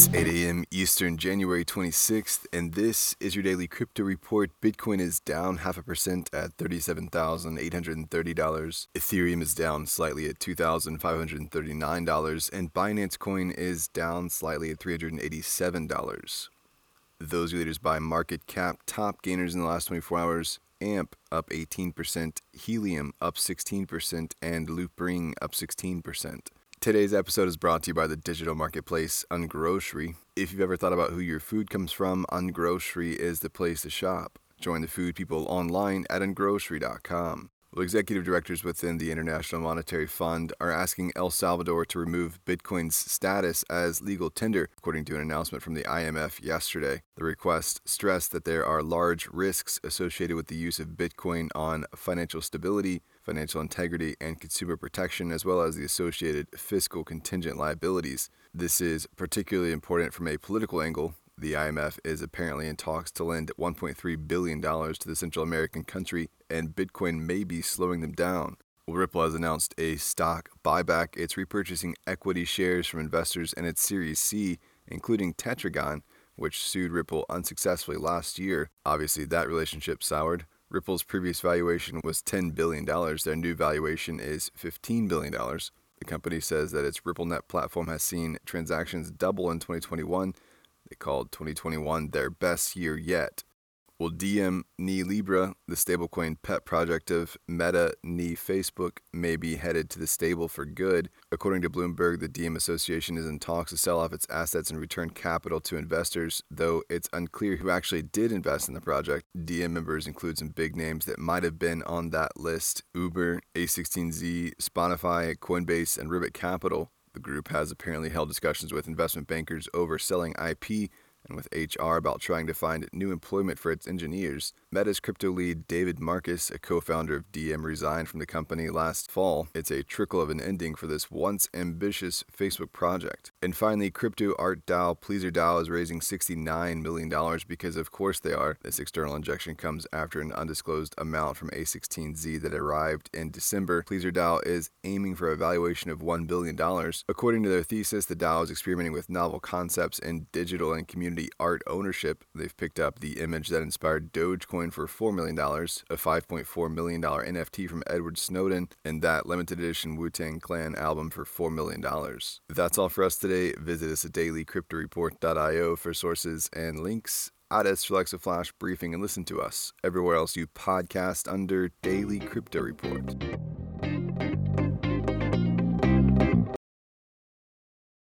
It's 8 a.m. Eastern, January 26th, and this is your daily crypto report. Bitcoin is down half a percent at $37,830. Ethereum is down slightly at $2,539, and Binance Coin is down slightly at $387. Those leaders by market cap. Top gainers in the last 24 hours AMP up 18%, Helium up 16%, and Loopring up 16%. Today's episode is brought to you by the digital marketplace Ungrocery. If you've ever thought about who your food comes from, Ungrocery is the place to shop. Join the food people online at ungrocery.com. Well, executive directors within the International Monetary Fund are asking El Salvador to remove Bitcoin's status as legal tender, according to an announcement from the IMF yesterday. The request stressed that there are large risks associated with the use of Bitcoin on financial stability, financial integrity, and consumer protection, as well as the associated fiscal contingent liabilities. This is particularly important from a political angle the IMF is apparently in talks to lend $1.3 billion to the Central American country, and Bitcoin may be slowing them down. Ripple has announced a stock buyback. It's repurchasing equity shares from investors in its Series C, including Tetragon, which sued Ripple unsuccessfully last year. Obviously, that relationship soured. Ripple's previous valuation was $10 billion. Their new valuation is $15 billion. The company says that its RippleNet platform has seen transactions double in 2021 they called 2021 their best year yet. Well, Diem Ni Libra, the stablecoin pet project of Meta Ni Facebook, may be headed to the stable for good. According to Bloomberg, the Diem Association is in talks to sell off its assets and return capital to investors, though it's unclear who actually did invest in the project. Diem members include some big names that might have been on that list Uber, A16Z, Spotify, Coinbase, and Ribbit Capital. The group has apparently held discussions with investment bankers over selling IP and with HR about trying to find new employment for its engineers. Meta's crypto lead David Marcus, a co founder of Diem, resigned from the company last fall. It's a trickle of an ending for this once ambitious Facebook project. And finally, crypto art DAO Pleasr DAO is raising $69 million because, of course, they are. This external injection comes after an undisclosed amount from A16Z that arrived in December. Pleasr DAO is aiming for a valuation of $1 billion. According to their thesis, the DAO is experimenting with novel concepts in digital and community art ownership. They've picked up the image that inspired Dogecoin for $4 million, a $5.4 million NFT from Edward Snowden, and that limited edition Wu Tang Clan album for $4 million. That's all for us today. Visit us at dailycryptoreport.io for sources and links. Add us for Alexa Flash Briefing and listen to us everywhere else you podcast under Daily Crypto Report.